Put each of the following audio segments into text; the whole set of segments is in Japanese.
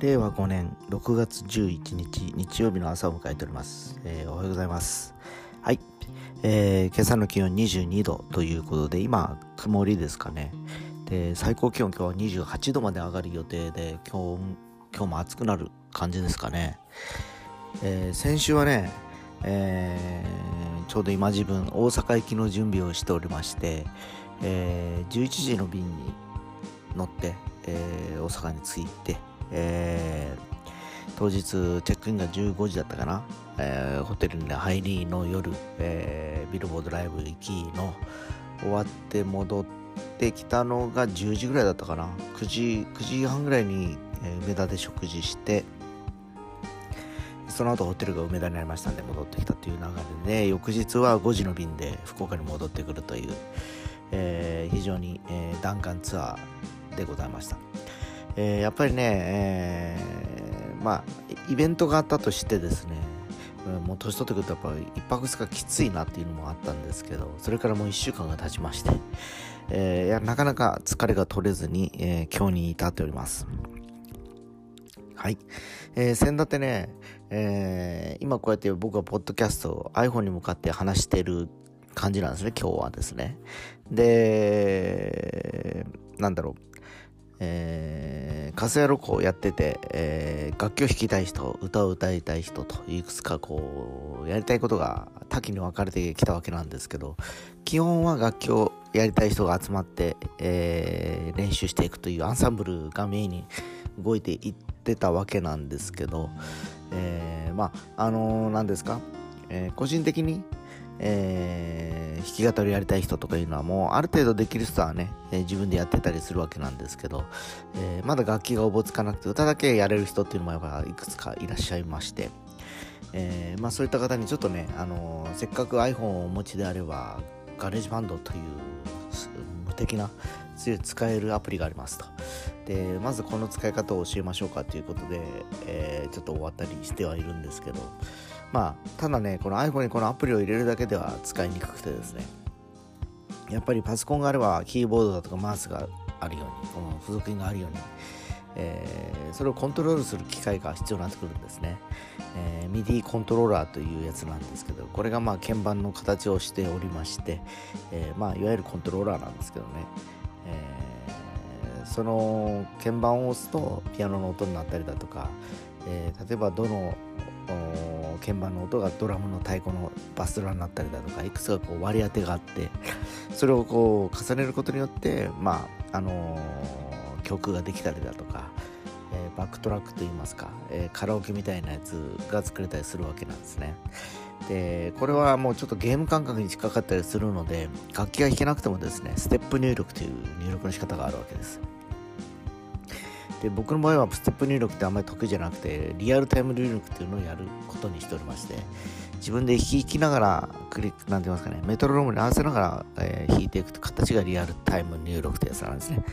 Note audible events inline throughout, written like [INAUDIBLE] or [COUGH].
令和5年6月11日日曜日の朝を迎えております、えー、おはようございます。はい、えー、今朝の気温22度ということで今曇りですかね。で最高気温今日は28度まで上がる予定で今日今日も暑くなる感じですかね、えー、先週はね、えー、ちょうど今自分大阪行きの準備をしておりまして、えー、11時の便に乗って、えー、大阪に着いてえー、当日チェックインが15時だったかな、えー、ホテルに入りの夜、えー、ビルボードライブ行きの終わって戻ってきたのが10時ぐらいだったかな9時 ,9 時半ぐらいに、梅田で食事してその後ホテルが梅田にありましたんで戻ってきたという流れで翌日は5時の便で福岡に戻ってくるという、えー、非常に、えー、弾丸ツアーでございました。えー、やっぱりね、えー、まあイベントがあったとしてですねもう年取ってくるとやっぱり1泊2日きついなっていうのもあったんですけどそれからもう1週間が経ちまして、えー、いやなかなか疲れが取れずに、えー、今日に至っておりますはい。えー、先だってね、えー、今こうやって僕はポッドキャストを iPhone に向かって話してる感じなんですね、今日はですね。で、なんだろう。えー、カスヤロコをやってて、えー、楽器を弾きたい人、歌を歌いたい人といくつかこう、やりたいことが多岐に分かれてきたわけなんですけど、基本は楽器をやりたい人が集まって、えー、練習していくというアンサンブルがメインに動いていってたわけなんですけど、えー、まあ、あのー、何ですか、えー、個人的にえー、弾き語りやりたい人とかいうのはもうある程度できる人はね、えー、自分でやってたりするわけなんですけど、えー、まだ楽器がおぼつかなくて歌だけやれる人っていうのもやっぱいくつかいらっしゃいまして、えまあ、そういった方にちょっとね、あのせっかく iPhone をお持ちであればガレージバンドという無敵な強い使えるアプリがありますと。でまずこの使い方を教えましょうかということで、えちょっと終わったりしてはいるんですけどまあ、ただね、この iPhone にこのアプリを入れるだけでは使いにくくてですね、やっぱりパソコンがあればキーボードだとかマウスがあるように、この付属品があるように、えー、それをコントロールする機械が必要になってくるんですね、えー、MIDI コントローラーというやつなんですけどこれがまあ鍵盤の形をしておりまして、えー、まあいわゆるコントローラーなんですけどね、えー、その鍵盤を押すとピアノの音になったりだとか、え、例えばどの鍵盤の音がドラムの太鼓のバスドラになったりだとかいくつかこう割り当てがあって [LAUGHS] それをこう重ねることによってまああのー、曲ができたりだとか、えー、バックトラックといいますか、えー、カラオケみたいなやつが作れたりするわけなんですね。でこれはもうちょっとゲーム感覚に近かったりするので楽器が弾けなくてもですねステップ入力という入力の仕方があるわけです。で僕の場合はステップ入力ってあんまり得意じゃなくてリアルタイム入力っていうのをやることにしておりまして自分で弾きながらクリックなんて言いますかねメトロノームに合わせながら、えー、弾いていくと形がリアルタイム入力ってやつなんですね。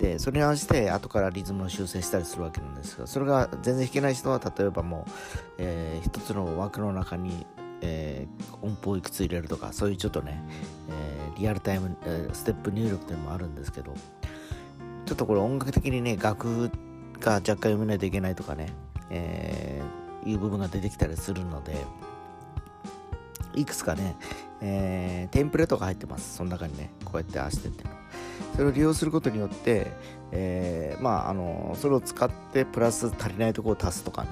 でそれに合わせて後からリズムを修正したりするわけなんですがそれが全然弾けない人は例えばもう、えー、一つの枠の中にえー、音符をいくつ入れるとかそういうちょっとね、えー、リアルタイム、えー、ステップ入力っていうのもあるんですけどちょっとこれ音楽的にね、楽が若干読めないといけないとかね、えー、いう部分が出てきたりするので、いくつかね、えー、テンプレートが入ってます。その中にね、こうやってあしてっていうの。それを利用することによって、えー、まあ、あの、それを使ってプラス足りないところを足すとかね、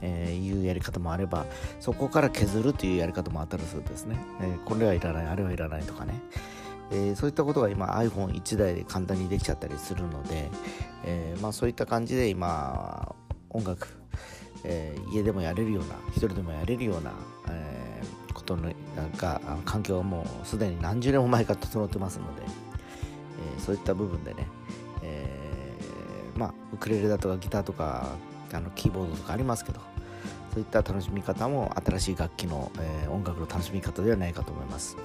えー、いうやり方もあれば、そこから削るというやり方もあったりするんですね。えー、これはいらない、あれはいらないとかね。えー、そういったことが今 iPhone1 台で簡単にできちゃったりするので、えー、まあ、そういった感じで今音楽、えー、家でもやれるような一人でもやれるような、えことのなんか環境はもうすでに何十年も前から整ってますので、えそういった部分でね、えまあ、ウクレレだとかギターとかあのキーボードとかありますけどそういった楽しみ方も新しい楽器の、え音楽の楽しみ方ではないかと思います。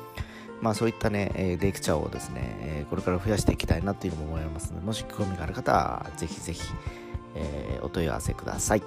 まあそういったね、えレクチャーをですね、えこれから増やしていきたいなというのも思いますので、もし興味がある方は、ぜひぜひ、えお問い合わせください。